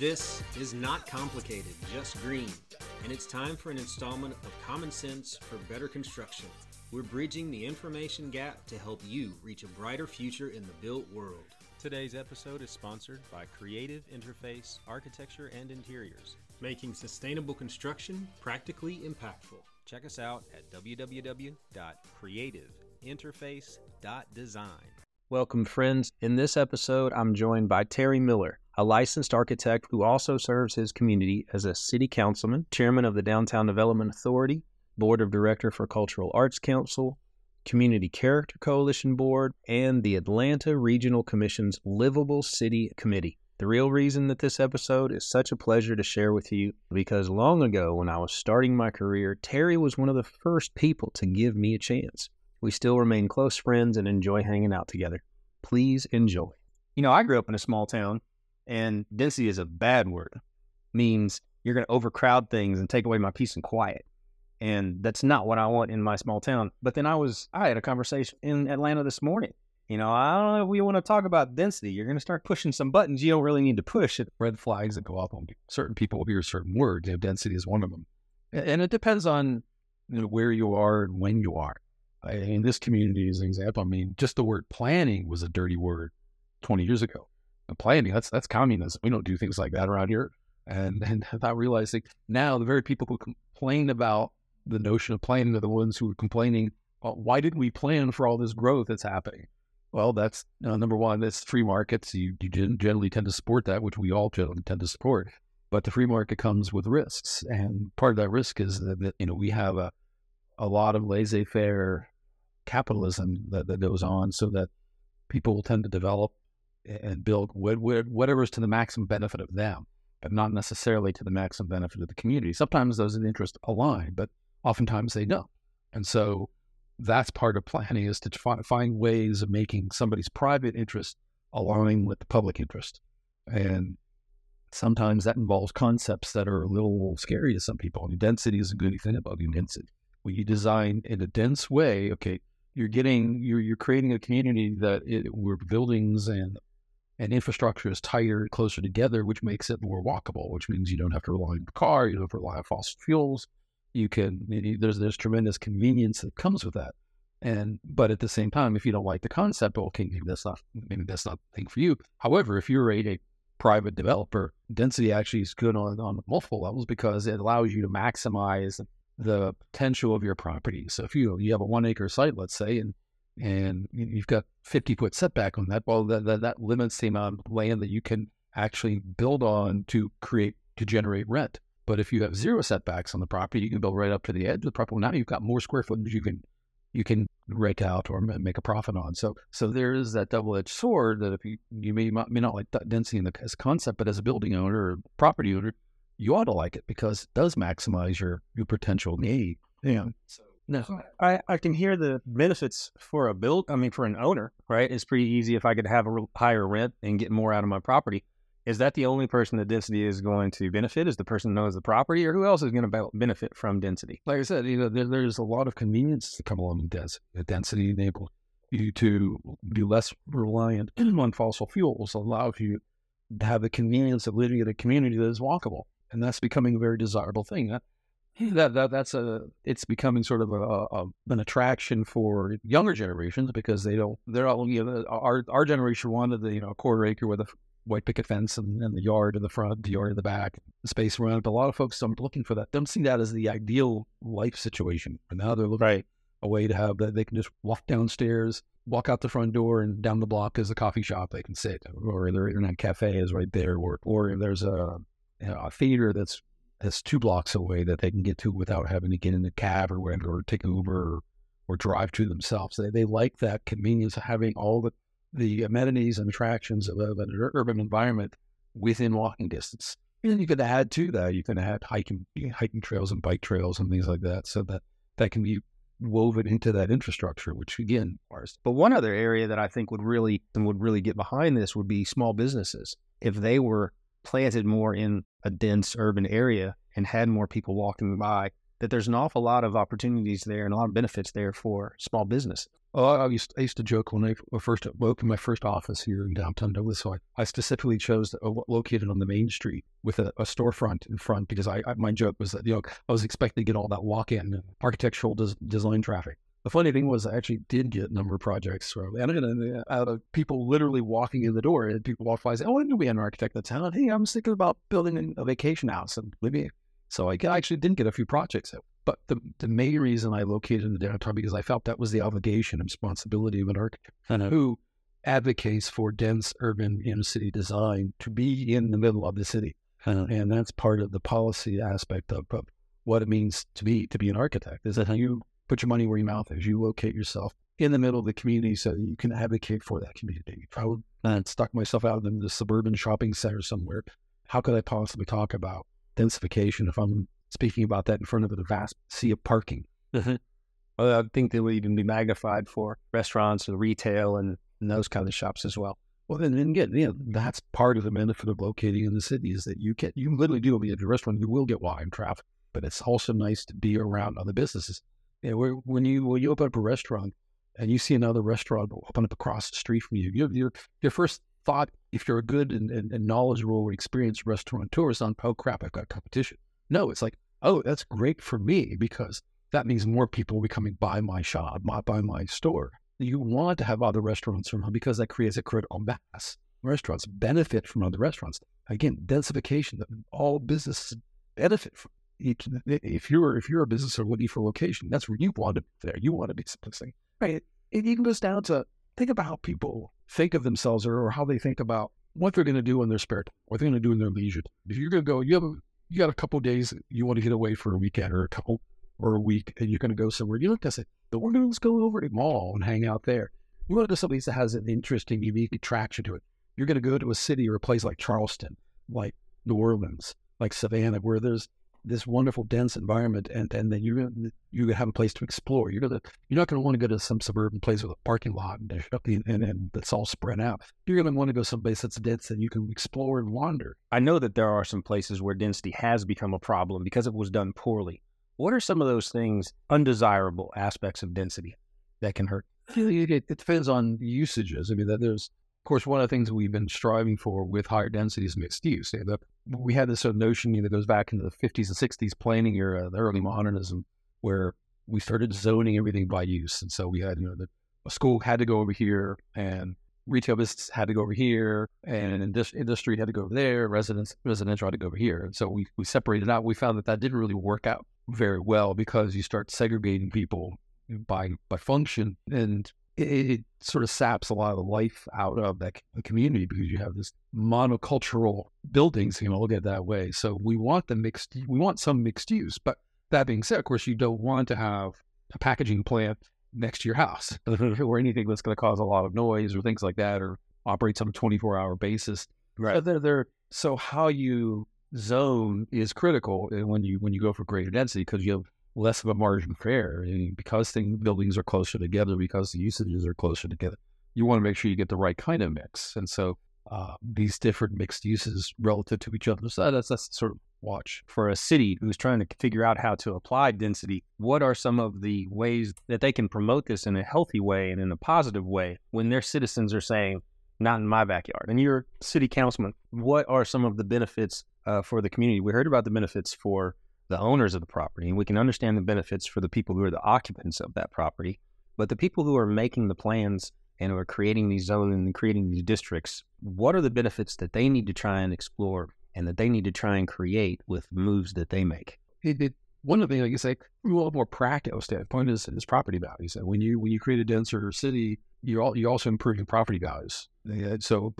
This is not complicated, just green. And it's time for an installment of Common Sense for Better Construction. We're bridging the information gap to help you reach a brighter future in the built world. Today's episode is sponsored by Creative Interface Architecture and Interiors, making sustainable construction practically impactful. Check us out at www.creativeinterface.design. Welcome, friends. In this episode, I'm joined by Terry Miller, a licensed architect who also serves his community as a city councilman, chairman of the Downtown Development Authority, board of director for Cultural Arts Council, Community Character Coalition Board, and the Atlanta Regional Commission's Livable City Committee. The real reason that this episode is such a pleasure to share with you because long ago when I was starting my career, Terry was one of the first people to give me a chance. We still remain close friends and enjoy hanging out together. Please enjoy. You know, I grew up in a small town, and density is a bad word. means you're going to overcrowd things and take away my peace and quiet. And that's not what I want in my small town. But then I was, I had a conversation in Atlanta this morning. You know, I don't know if we want to talk about density. You're going to start pushing some buttons you don't really need to push. Red flags that go off on certain people will hear certain words. You know, density is one of them. And it depends on you know, where you are and when you are in this community as an example, I mean, just the word planning was a dirty word 20 years ago. And planning, that's that's communism. We don't do things like that around here. And and without realizing now the very people who complain about the notion of planning are the ones who are complaining, well, why didn't we plan for all this growth that's happening? Well, that's number one, that's free markets. You, you generally tend to support that, which we all generally tend to support. But the free market comes with risks. And part of that risk is that, that you know, we have a, a lot of laissez faire capitalism that, that goes on so that people will tend to develop and build whatever is to the maximum benefit of them, but not necessarily to the maximum benefit of the community. Sometimes those interests align, but oftentimes they don't. And so that's part of planning is to find ways of making somebody's private interest align with the public interest. And sometimes that involves concepts that are a little scary to some people. And density is a good thing about density. When you design in a dense way, okay, you're getting you're you're creating a community that it, where buildings and and infrastructure is tighter, closer together, which makes it more walkable. Which means you don't have to rely on the car, you don't have to rely on fossil fuels. You can there's there's tremendous convenience that comes with that. And but at the same time, if you don't like the concept, okay, maybe that's not maybe that's not the thing for you. However, if you're a, a private developer, density actually is good on, on multiple levels because it allows you to maximize the potential of your property. So if you you have a one acre site, let's say, and and you've got 50 foot setback on that, well, that, that, that limits the amount of land that you can actually build on to create to generate rent. But if you have zero setbacks on the property, you can build right up to the edge of the property. Now you've got more square footage you can you can rake out or make a profit on. So so there is that double edged sword that if you you may, may not like density in the, as concept, but as a building owner or property owner, you ought to like it because it does maximize your your potential need. Yeah. So, no, I, I can hear the benefits for a build. I mean, for an owner, right? It's pretty easy if I could have a higher rent and get more out of my property. Is that the only person that density is going to benefit? Is the person who owns the property, or who else is going to benefit from density? Like I said, you know, there, there's a lot of convenience to come along with density. Density enables you to be less reliant on fossil fuels, allows you to have the convenience of living in a community that is walkable and that's becoming a very desirable thing. That, that, that that's a it's becoming sort of a, a, an attraction for younger generations because they don't they're all you know our our generation wanted the you know a quarter acre with a white picket fence and, and the yard in the front, the yard in the back, the space around. But a lot of folks aren't looking for that. Don't see that as the ideal life situation. And now they're looking right. a way to have that they can just walk downstairs, walk out the front door, and down the block is a coffee shop they can sit, or their internet cafe is right there, or or there's a a theater that's that's two blocks away that they can get to without having to get in a cab or whatever, or take an Uber or, or drive to themselves. They, they like that convenience of having all the, the amenities and attractions of, of an urban environment within walking distance. And you can add to that, you can add hiking hiking trails and bike trails and things like that, so that that can be woven into that infrastructure, which again, ours. But one other area that I think would really would really get behind this would be small businesses. If they were planted more in a dense urban area and had more people walking by, that there's an awful lot of opportunities there and a lot of benefits there for small business. Oh, I used, I used to joke when I first opened my first office here in downtown Douglas. So I, I specifically chose uh, located on the main street with a, a storefront in front because I, I, my joke was that you know I was expecting to get all that walk-in architectural des, design traffic. The funny thing was, I actually did get a number of projects from and, and out of people literally walking in the door. And people walk by and say, "Oh, I know we had an architect in town. Hey, I'm thinking about building a vacation house and maybe." So I actually did get a few projects. But the, the main reason I located in the downtown because I felt that was the obligation and responsibility of an architect who advocates for dense urban inner city design to be in the middle of the city. and that's part of the policy aspect of, of what it means to be to be an architect. Is that how you put your money where your mouth is? You locate yourself in the middle of the community so that you can advocate for that community. If I would uh, stuck myself out in the suburban shopping center somewhere, how could I possibly talk about densification if I'm speaking about that in front of a vast sea of parking. Mm-hmm. Well, I think that would even be magnified for restaurants and retail and, and those kind of shops as well. Well, then, then again, yeah, that's part of the benefit of locating in the city is that you get you literally do be at a restaurant, you will get walking traffic, but it's also nice to be around other businesses. Yeah, where, when you when you open up a restaurant and you see another restaurant open up across the street from you, your your, your first thought, if you're a good and, and, and knowledgeable or experienced restaurateur, is on, oh crap, I've got competition. No, it's like, oh, that's great for me because that means more people will be coming by my shop, by my store. You want to have other restaurants around because that creates a critical mass. Restaurants benefit from other restaurants. Again, densification that all businesses benefit from. If you're if you're a business or looking for location, that's where you want to be there. You want to be simplicity, right? It even goes down to think about how people think of themselves or, or how they think about what they're going to do in their spare time, what they're going to do in their leisure. If you're going to go, you have a you got a couple days you want to get away for a weekend or a couple or a week and you're going to go somewhere. You look at it, the we're going to go over to the mall and hang out there. You want to go someplace that has an interesting, unique attraction to it. You're going to go to a city or a place like Charleston, like New Orleans, like Savannah, where there's this wonderful dense environment and, and then you're gonna you have a place to explore. You're gonna you're not gonna want to go to some suburban place with a parking lot and and, and, and that's all spread out. You're gonna want to go someplace that's dense and you can explore and wander. I know that there are some places where density has become a problem because it was done poorly. What are some of those things, undesirable aspects of density that can hurt? It, it depends on usages. I mean, that there's of course, one of the things we've been striving for with higher density is mixed use. You know, we had this sort of notion that goes back into the 50s and 60s planning era, the early modernism, where we started zoning everything by use. And so we had, you know, the, a school had to go over here and retail business had to go over here and industry had to go over there, residents, residential had to go over here. And so we, we separated out. We found that that didn't really work out very well because you start segregating people by, by function and it, it, sort of saps a lot of the life out of that community because you have this monocultural buildings, you know, look at that way. So we want the mixed, we want some mixed use. But that being said, of course, you don't want to have a packaging plant next to your house or anything that's going to cause a lot of noise or things like that or operates on a 24 hour basis. Right. So, they're, they're, so how you zone is critical eh, when you when you go for greater density because you have less of a margin for error. And because things, buildings are closer together, because the usages are closer together, you want to make sure you get the right kind of mix. And so uh, these different mixed uses relative to each other. So that's, that's sort of watch. For a city who's trying to figure out how to apply density, what are some of the ways that they can promote this in a healthy way and in a positive way when their citizens are saying, not in my backyard. And you're city councilman. What are some of the benefits uh, for the community? We heard about the benefits for the owners of the property, and we can understand the benefits for the people who are the occupants of that property. But the people who are making the plans and who are creating these zones and creating these districts, what are the benefits that they need to try and explore and that they need to try and create with moves that they make? It, it, one of the things, I can say, from a little more practical standpoint is, is property values. And when you when you create a denser city, you're all, you're also improving property values. So,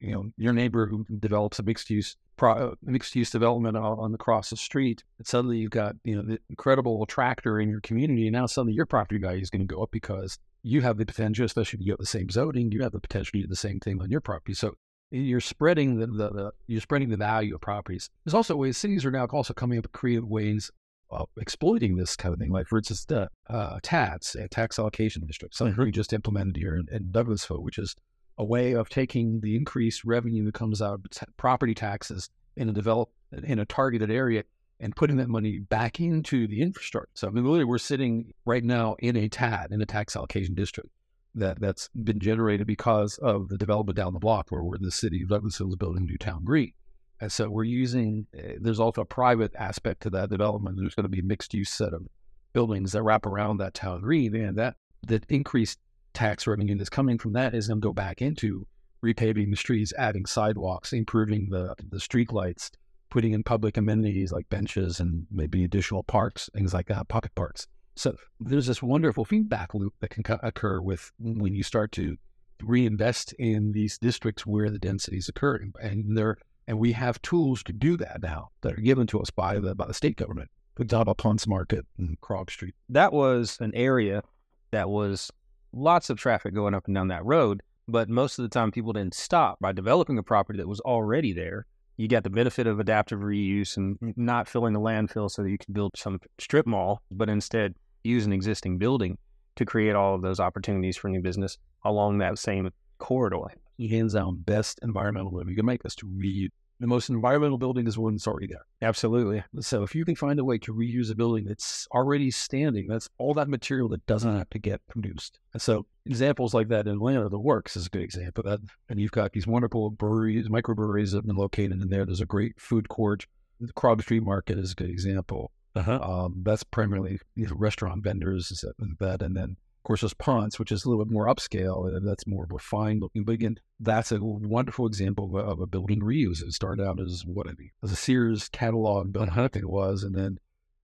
you know, your neighbor who develops a mixed use pro, mixed use development on, on cross the street, and suddenly you've got you know the incredible attractor in your community, and now suddenly your property value is going to go up because you have the potential, especially if you have the same zoning, you have the potential to do the same thing on your property. So you're spreading the, the, the you're spreading the value of properties. There's also ways cities are now also coming up with creative ways of exploiting this kind of thing. Like for instance, the uh, TADS, a tax allocation district, something we just implemented here in, in Douglasville, which is a way of taking the increased revenue that comes out of t- property taxes in a develop in a targeted area and putting that money back into the infrastructure. So I mean, literally, we're sitting right now in a TAD, in a tax allocation district that that's been generated because of the development down the block where we're in the city of Douglasville is building Newtown Green. And so we're using, uh, there's also a private aspect to that development. There's going to be a mixed use set of buildings that wrap around that town green. And that, that increased tax revenue that's coming from that is going to go back into repaving the streets, adding sidewalks, improving the, the street lights, putting in public amenities like benches and maybe additional parks, things like that, pocket parks. So there's this wonderful feedback loop that can occur with when you start to reinvest in these districts where the density is occurring, and there and we have tools to do that now that are given to us by the by the state government. For example, Ponce Market and Krog Street. That was an area that was lots of traffic going up and down that road, but most of the time people didn't stop by developing a property that was already there. You got the benefit of adaptive reuse and hmm. not filling the landfill so that you can build some strip mall, but instead use an existing building to create all of those opportunities for new business along that same corridor hands down best environmental living you can make us to reuse. The most environmental building is one that's already there. Absolutely. So if you can find a way to reuse a building that's already standing, that's all that material that doesn't have to get produced. And so examples like that in Atlanta, the Works is a good example of that. And you've got these wonderful breweries, microbreweries that have been located in there. There's a great food court. The Krog Street Market is a good example. Uh-huh. Um, that's primarily you know, restaurant vendors and that, and then course, there's Ponce, which is a little bit more upscale. Uh, that's more refined looking. But again, that's a wonderful example of a, of a building reuse. It started out as what I mean, as a Sears catalog building, I think it was, and then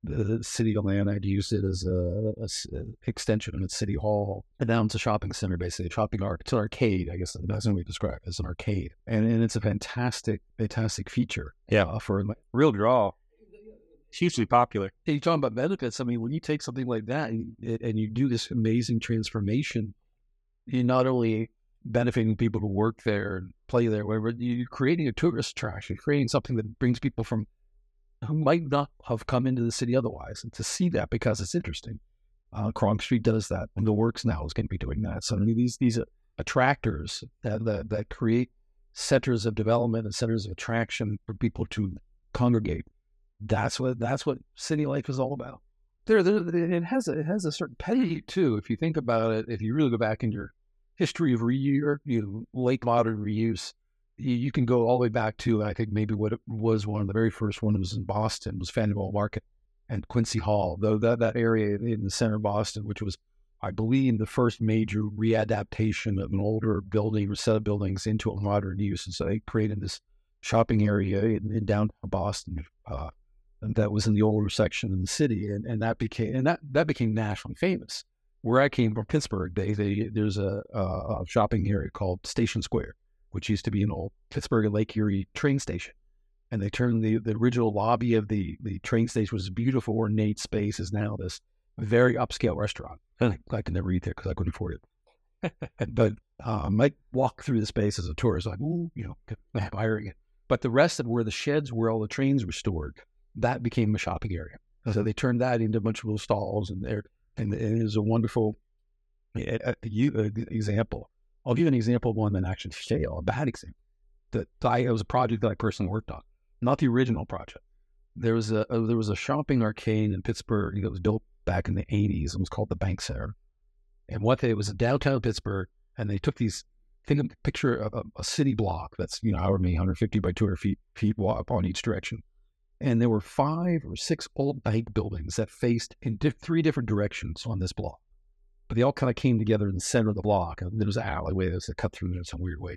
the, city of Atlanta had used it as a, a, a, extension of its city hall. And now it's a shopping center, basically, a shopping arc. It's an arcade, I guess that's the way to describe it as an arcade. And, and it's a fantastic, fantastic feature. Yeah, uh, for real draw hugely popular. You're talking about benefits. I mean, when you take something like that and, and you do this amazing transformation, you're not only benefiting people who work there and play there, whatever, you're creating a tourist attraction, creating something that brings people from who might not have come into the city otherwise and to see that because it's interesting. Uh, Street does that, and the Works now is going to be doing that. So I mean, these these attractors that, that that create centers of development and centers of attraction for people to congregate that's what that's what city life is all about. There, there it has a, it has a certain pedigree too. If you think about it, if you really go back in your history of reuse, you know, late modern reuse, you, you, can go all the way back to I think maybe what it was one of the very first ones was in Boston was Faneuil Market and Quincy Hall. Though that that area in the center of Boston, which was I believe the first major readaptation of an older building or set of buildings into a modern use, and so they created this shopping area in, in downtown Boston. Uh, that was in the older section in the city, and, and that became and that that became nationally famous. Where I came from, Pittsburgh, they, they there's a, a, shopping area called Station Square, which used to be an old Pittsburgh and Lake Erie train station, and they turned the the original lobby of the the train station was a beautiful ornate space is now this very upscale restaurant. I, I could never eat there because I couldn't afford it. but uh, I might walk through the space as a tourist, like, ooh, you know, admiring it. But the rest of where the sheds where all the trains were stored, that became a shopping area. So they turned that into a bunch of little stalls, and there, and, and it was a wonderful a, a, a, example. I'll give you an example of one that actually failed, a bad example. That I, it was a project that I personally worked on, not the original project. There was a, there was a shopping arcade in Pittsburgh that was built back in the '80s. It was called the Bank Center, and what they it was in downtown Pittsburgh, and they took these. Think of picture of a, a city block that's you know however many 150 by 200 feet feet up on each direction and there were five or six old bank buildings that faced in di- three different directions on this block. But they all kind of came together in the center of the block. And there was an alleyway that was cut through in some weird way.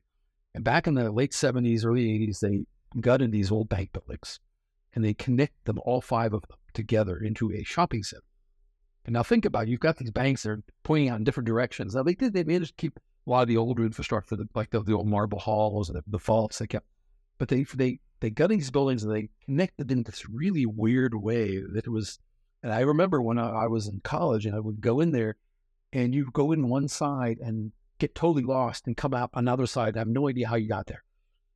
And back in the late 70s, early 80s, they gutted these old bank buildings and they connect them, all five of them, together into a shopping center. And now think about it. You've got these banks that are pointing out in different directions. Now, they did, they managed to keep a lot of the older infrastructure, like the, the old marble halls and the, the vaults they kept. But they, they they got these buildings and they connected them in this really weird way that was. And I remember when I, I was in college and I would go in there and you go in one side and get totally lost and come out another side. I have no idea how you got there.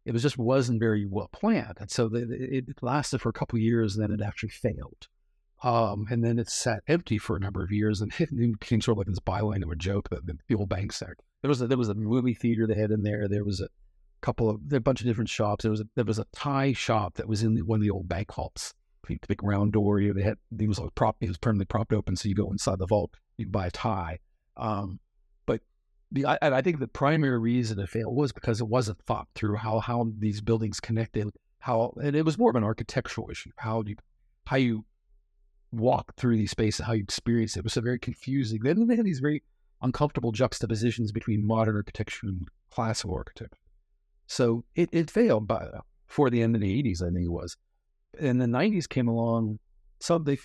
It was just wasn't very well planned. And so it lasted for a couple of years and then it actually failed. Um, and then it sat empty for a number of years and it became sort of like this byline of a joke that the old bank there. There was a, there was a movie theater they had in there. There was a couple of a bunch of different shops. There was a, there was a Thai shop that was in the, one of the old bank halls, big round door. You know, they had it was like prop. It was permanently propped open, so you go inside the vault, you buy a tie. Um, but the I, I think the primary reason it failed was because it wasn't thought through how how these buildings connected. How and it was more of an architectural issue. How you how you walk through these spaces, how you experience it. It was so very confusing. Then they had these very uncomfortable juxtapositions between modern architecture and classical architecture. So it, it failed by uh, before the end of the 80s, I think it was. And the 90s came along. So they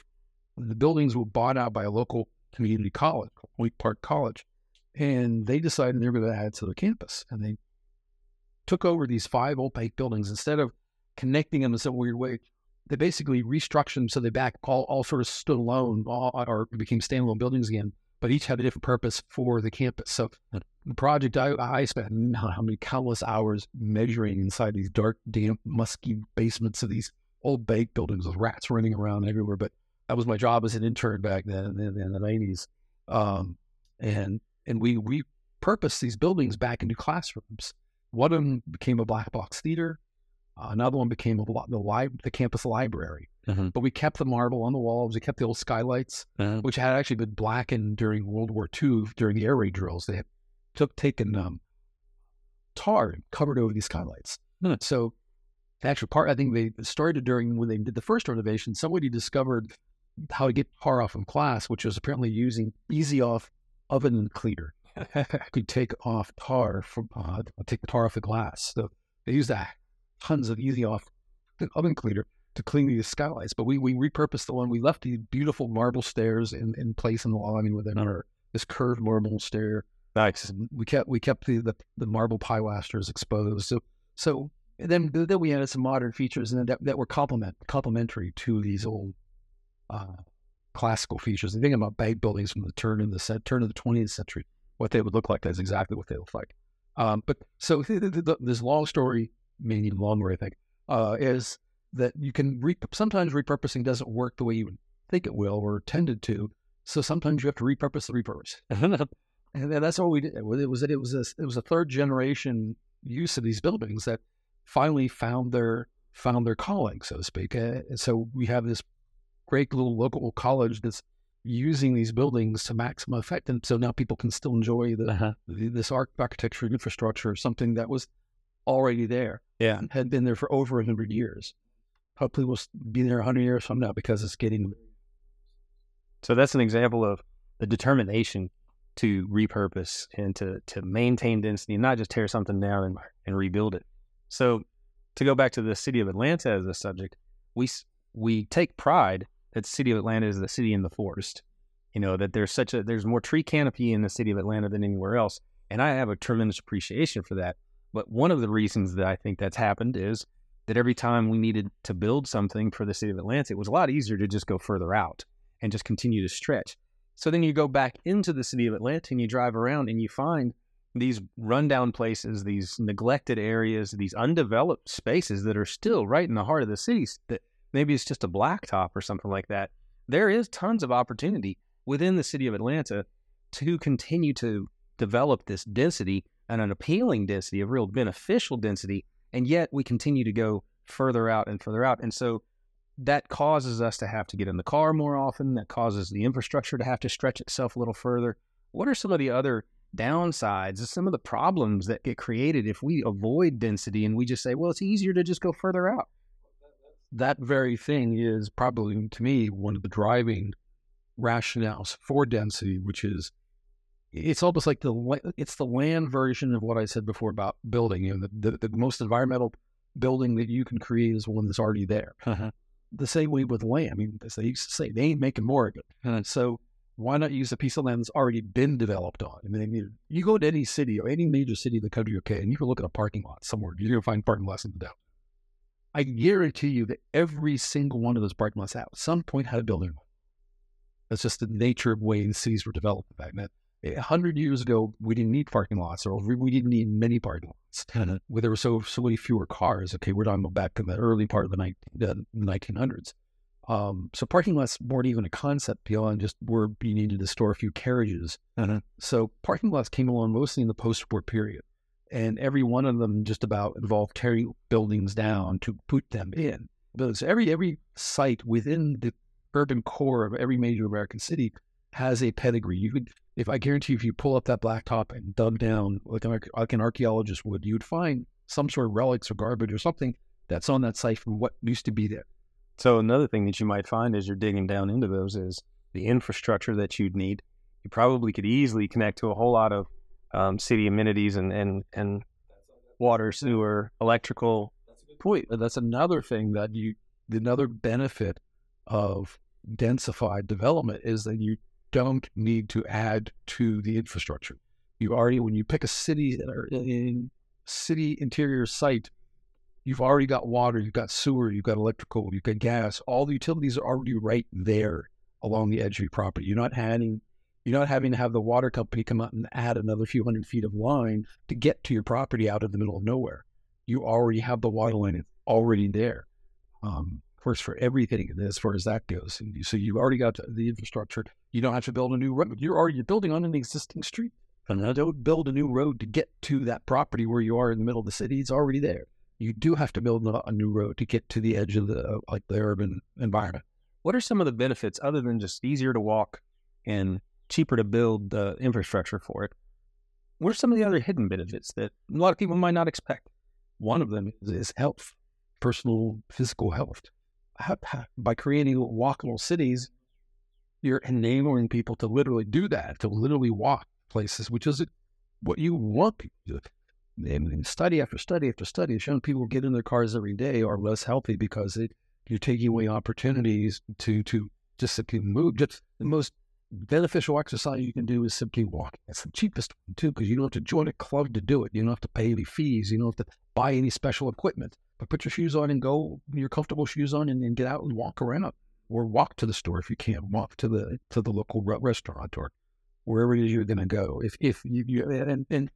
the buildings were bought out by a local community college, Point Park College, and they decided they were going to add to the campus. And they took over these five opaque buildings instead of connecting them in some weird way. They basically restructured them so they back all, all sort of stood alone all, or became standalone buildings again but each had a different purpose for the campus. So the project, I, I spent how many countless hours measuring inside these dark, damp, musky basements of these old bank buildings with rats running around everywhere. But that was my job as an intern back then in, in the nineties. Um, and and we repurposed these buildings back into classrooms. One of them became a black box theater. Uh, another one became a, the, li- the campus library. Uh-huh. But we kept the marble on the walls. We kept the old skylights, uh-huh. which had actually been blackened during World War II during the air raid drills. They had took taken um, tar and covered over these skylights. Uh-huh. So the actual part, I think they started during when they did the first renovation. Somebody discovered how to get tar off of glass, which was apparently using Easy-Off oven cleaner. could take off tar from uh, take the tar off the glass. So they used that tons of Easy-Off oven cleaner to clean these skylights. But we we repurposed the one. We left the beautiful marble stairs in, in place in the lobby with another this curved marble stair. Nice. And we kept we kept the, the, the marble pilasters exposed. So so then then we added some modern features and that, that were complement complementary to these old uh, classical features. The thing about bank buildings from the turn of the turn of the 20th century, what they would look like. That's exactly what they look like. Um, but so this long story, maybe longer, I think, uh, is that you can re- sometimes repurposing doesn't work the way you think it will or tended to. So sometimes you have to repurpose the repurpose, and that's what we did. It was that it was a, it was a third generation use of these buildings that finally found their found their calling, so to speak. Uh, so we have this great little local college that's using these buildings to maximum effect, and so now people can still enjoy the, uh-huh. the this architecture infrastructure, something that was already there. Yeah, had been there for over a hundred years hopefully we'll be there 100 years from now because it's getting. So that's an example of the determination to repurpose and to, to maintain density, and not just tear something down and, and rebuild it. So to go back to the city of Atlanta as a subject, we, we take pride that the city of Atlanta is the city in the forest. You know, that there's such a, there's more tree canopy in the city of Atlanta than anywhere else. And I have a tremendous appreciation for that. But one of the reasons that I think that's happened is that every time we needed to build something for the city of Atlanta, it was a lot easier to just go further out and just continue to stretch. So then you go back into the city of Atlanta and you drive around and you find these rundown places, these neglected areas, these undeveloped spaces that are still right in the heart of the city that maybe it's just a blacktop or something like that. There is tons of opportunity within the city of Atlanta to continue to develop this density and an appealing density, a real beneficial density and yet we continue to go further out and further out. And so that causes us to have to get in the car more often. That causes the infrastructure to have to stretch itself a little further. What are some of the other downsides, some of the problems that get created if we avoid density and we just say, well, it's easier to just go further out? That very thing is probably, to me, one of the driving rationales for density, which is it's almost like the it's the land version of what I said before about building. You know, the, the, the most environmental building that you can create is one that's already there. Uh-huh. The same way with land. I mean, as they used to say, they ain't making more of it. Uh-huh. So why not use a piece of land that's already been developed on? I mean, you go to any city or any major city in the country, okay, and you can look at a parking lot somewhere. You're going to find parking lots in the down. I guarantee you that every single one of those parking lots at some point had a building. That's just the nature of the way the cities were developed back then. A hundred years ago, we didn't need parking lots, or we didn't need many parking lots. Where there were so so many fewer cars. Okay, we're talking back in the early part of the, 19, the 1900s. Um, so parking lots weren't even a concept beyond just where you needed to store a few carriages. Uh-huh. So parking lots came along mostly in the post-war period, and every one of them just about involved tearing buildings down to put them in. buildings. Every every site within the urban core of every major American city has a pedigree. You could, if I guarantee, you, if you pull up that blacktop and dug down like an, like an archaeologist would, you would find some sort of relics or garbage or something that's on that site from what used to be there. So another thing that you might find as you're digging down into those is the infrastructure that you'd need. You probably could easily connect to a whole lot of um, city amenities and, and, and water, sewer, electrical. Point. But that's another thing that you, another benefit of densified development is that you don't need to add to the infrastructure. You already, when you pick a city or in city interior site, you've already got water, you've got sewer, you've got electrical, you've got gas. All the utilities are already right there along the edge of your property. You're not adding, you're not having to have the water company come out and add another few hundred feet of line to get to your property out in the middle of nowhere. You already have the water line; it's already there. Um, course, for everything as far as that goes. And so you already got the infrastructure. You don't have to build a new road. You're already building on an existing street. And don't build a new road to get to that property where you are in the middle of the city. It's already there. You do have to build a new road to get to the edge of the like the urban environment. What are some of the benefits other than just easier to walk and cheaper to build the infrastructure for it? What are some of the other hidden benefits that a lot of people might not expect? One of them is, is health, personal physical health. By creating walkable cities, you're enabling people to literally do that, to literally walk places, which is what you want people to do. And study after study after study has shown people get in their cars every day are less healthy because it you're taking away opportunities to to just simply move. Just the most beneficial exercise you can do is simply walk. It's the cheapest one too, because you don't have to join a club to do it. You don't have to pay any fees. You don't have to buy any special equipment. But put your shoes on and go your comfortable shoes on and, and get out and walk around, or walk to the store if you can. Walk to the to the local restaurant or wherever it is you're going to go. If if you, you and, and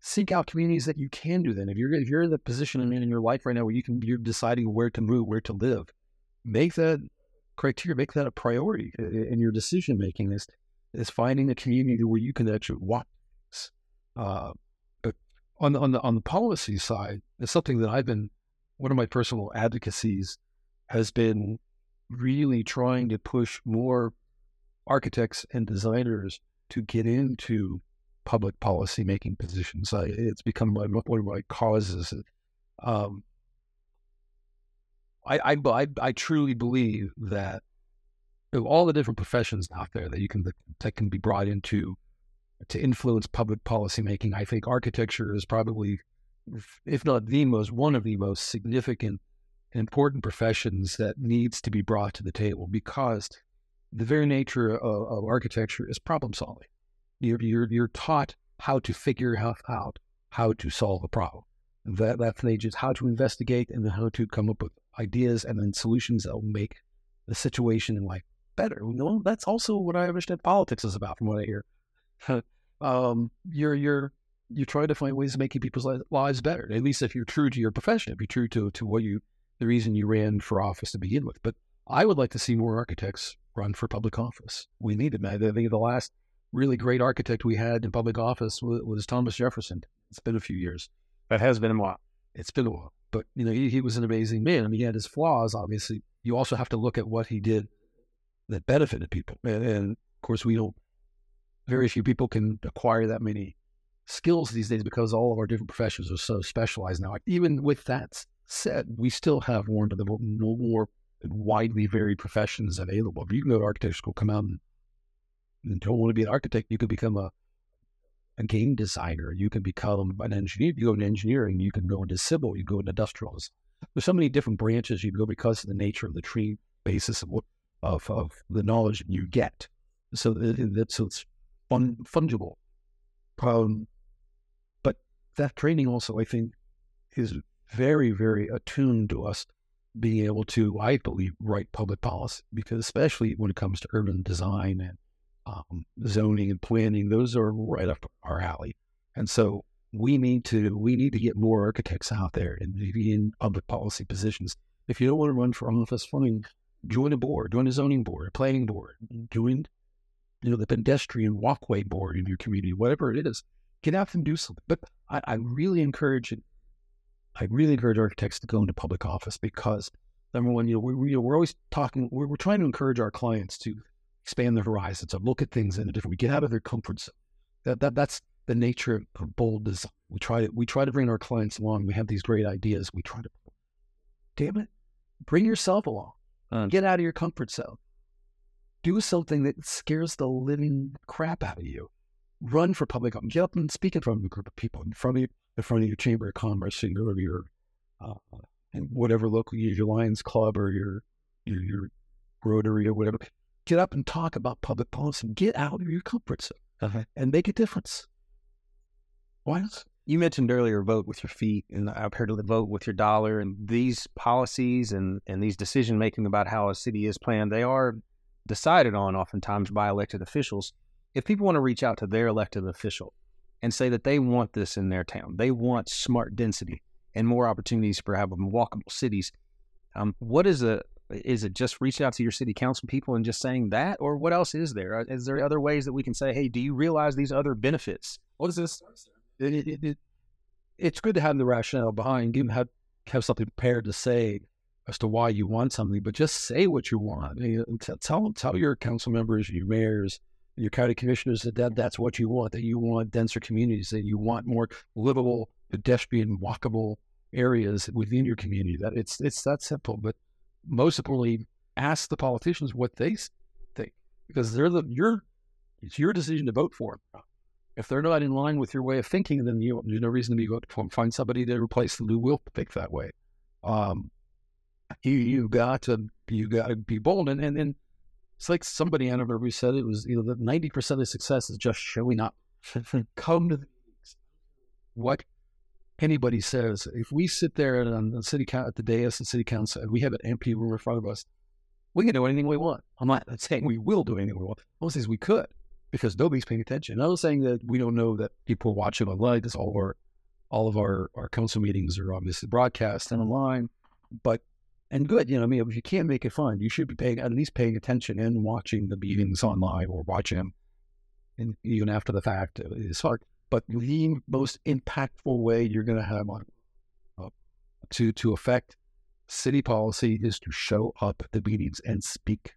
seek out communities that you can do. Then, if you're if you're in the position in, in your life right now where you can you're deciding where to move, where to live, make that criteria, make that a priority in your decision making. Is is finding a community where you can actually walk. Uh, but on the on the on the policy side, it's something that I've been one of my personal advocacies has been really trying to push more architects and designers to get into public policy making positions. I, it's become my, one of my causes. Um, I, I, I, truly believe that of all the different professions out there that you can that can be brought into to influence public policy making, I think architecture is probably, if not the most, one of the most significant important professions that needs to be brought to the table because the very nature of, of architecture is problem solving. You're, you're, you're taught how to figure out how to solve a problem. That, that's just how to investigate and how to come up with ideas and then solutions that will make the situation in life better. Know, that's also what I understand politics is about from what I hear. um, you're, you're, you're trying to find ways of making people's lives better. At least if you're true to your profession, if you're true to, to what you, the reason you ran for office to begin with. But I would like to see more architects run for public office. We need it. I think the last really great architect we had in public office was, was Thomas Jefferson. It's been a few years. That has been a while. It's been a while. But, you know, he, he was an amazing man. I mean, he had his flaws, obviously. You also have to look at what he did that benefited people. And, and of course, we don't, very few people can acquire that many skills these days because all of our different professions are so specialized now. Even with that said, we still have one of the more widely varied professions available. If you can go to architecture school, come out and and don't want to be an architect, you could become a a game designer. You can become an engineer. You go into engineering. You can go into civil. You go into industrials. There's so many different branches you can go because of the nature of the tree basis of of, of the knowledge you get. So that so it's fun, fungible. Um, that training also, I think, is very very attuned to us being able to, I believe, write public policy because especially when it comes to urban design and um, zoning and planning, those are right up our alley. And so we need to we need to get more architects out there and maybe in public policy positions. If you don't want to run for office, fine, join a board, join a zoning board, a planning board, join you know the pedestrian walkway board in your community, whatever it is. Get out and do something. But I, I really encourage it. I really encourage architects to go into public office because Number one, you know, we, are always talking, we're, we're, trying to encourage our clients to expand their horizons, to look at things in a different, we get out of their comfort zone. That, that, that's the nature of bold design. We try, we try to bring our clients along. We have these great ideas. We try to, damn it, bring yourself along. Uh, get out of your comfort zone. Do something that scares the living crap out of you. Run for public. office, Get up and speak in front of a group of people, in front of in front of your chamber of commerce, or your uh, and whatever local your Lions Club or your, your your Rotary or whatever. Get up and talk about public policy. Get out of your comfort zone uh-huh. and make a difference. Why not? You mentioned earlier vote with your feet, and I've heard of the vote with your dollar. And these policies and, and these decision making about how a city is planned, they are decided on oftentimes by elected officials. If people want to reach out to their elected official and say that they want this in their town, they want smart density, and more opportunities for having walkable cities. Um, what is a is it just reaching out to your city council people and just saying that, or what else is there? Uh, there other ways that we can say, hey, do you realize these other benefits? What is this? It, it, it, it's good to have the rationale behind, give have have something prepared to say as to why you want something, but just say what you want. tell tell your council members, your mayors, your county commissioners that, that that's what you want. That you want denser communities. That you want more livable pedestrian walkable areas within your community. That it's it's that simple. But most importantly, ask the politicians what they think because they're the your it's your decision to vote for them. If they're not in line with your way of thinking, then you, there's no reason to be going to find somebody to replace them who will think that way. Um, you you got to you got to be bold, and and, and it's like somebody I don't remember who said it was you know that ninety percent of success is just showing up. Come to the what anybody says, if we sit there on um, the city at the dais and city council and we have an empty room in front of us, we can do anything we want. I'm not saying we will do anything we want. Most things we could because nobody's paying attention. I'm not saying that we don't know that people are watching online because all of our all of our, our council meetings are obviously broadcast and online, but and good, you know, I mean, if you can't make it fun, you should be paying at least paying attention and watching the meetings online or watching them, and even after the fact, it's hard. But the most impactful way you're going to have on uh, to to affect city policy is to show up at the meetings and speak.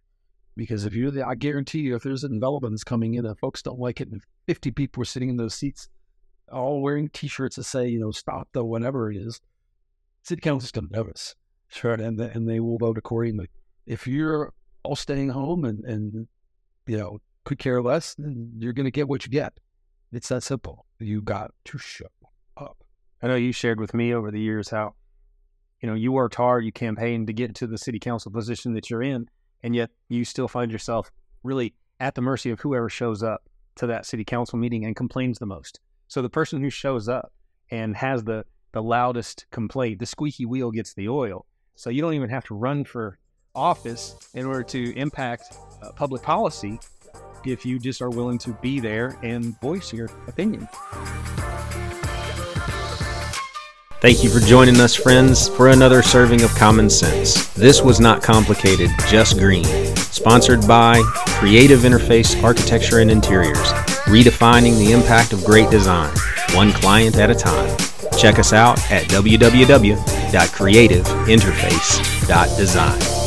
Because if you're the, I guarantee you, if there's a development that's coming in and folks don't like it, and 50 people are sitting in those seats, all wearing T-shirts that say, you know, stop the whatever it is, city council's going to notice, sure, and and they will vote accordingly. If you're all staying home and and you know could care less, then you're going to get what you get. It's that simple. You got to show up. I know you shared with me over the years how, you know, you worked hard, you campaigned to get to the city council position that you're in, and yet you still find yourself really at the mercy of whoever shows up to that city council meeting and complains the most. So the person who shows up and has the the loudest complaint, the squeaky wheel gets the oil. So you don't even have to run for office in order to impact uh, public policy if you just are willing to be there and voice your opinion. Thank you for joining us, friends, for another serving of common sense. This was not complicated, just green. Sponsored by Creative Interface Architecture and Interiors, redefining the impact of great design, one client at a time. Check us out at www.creativeinterface.design.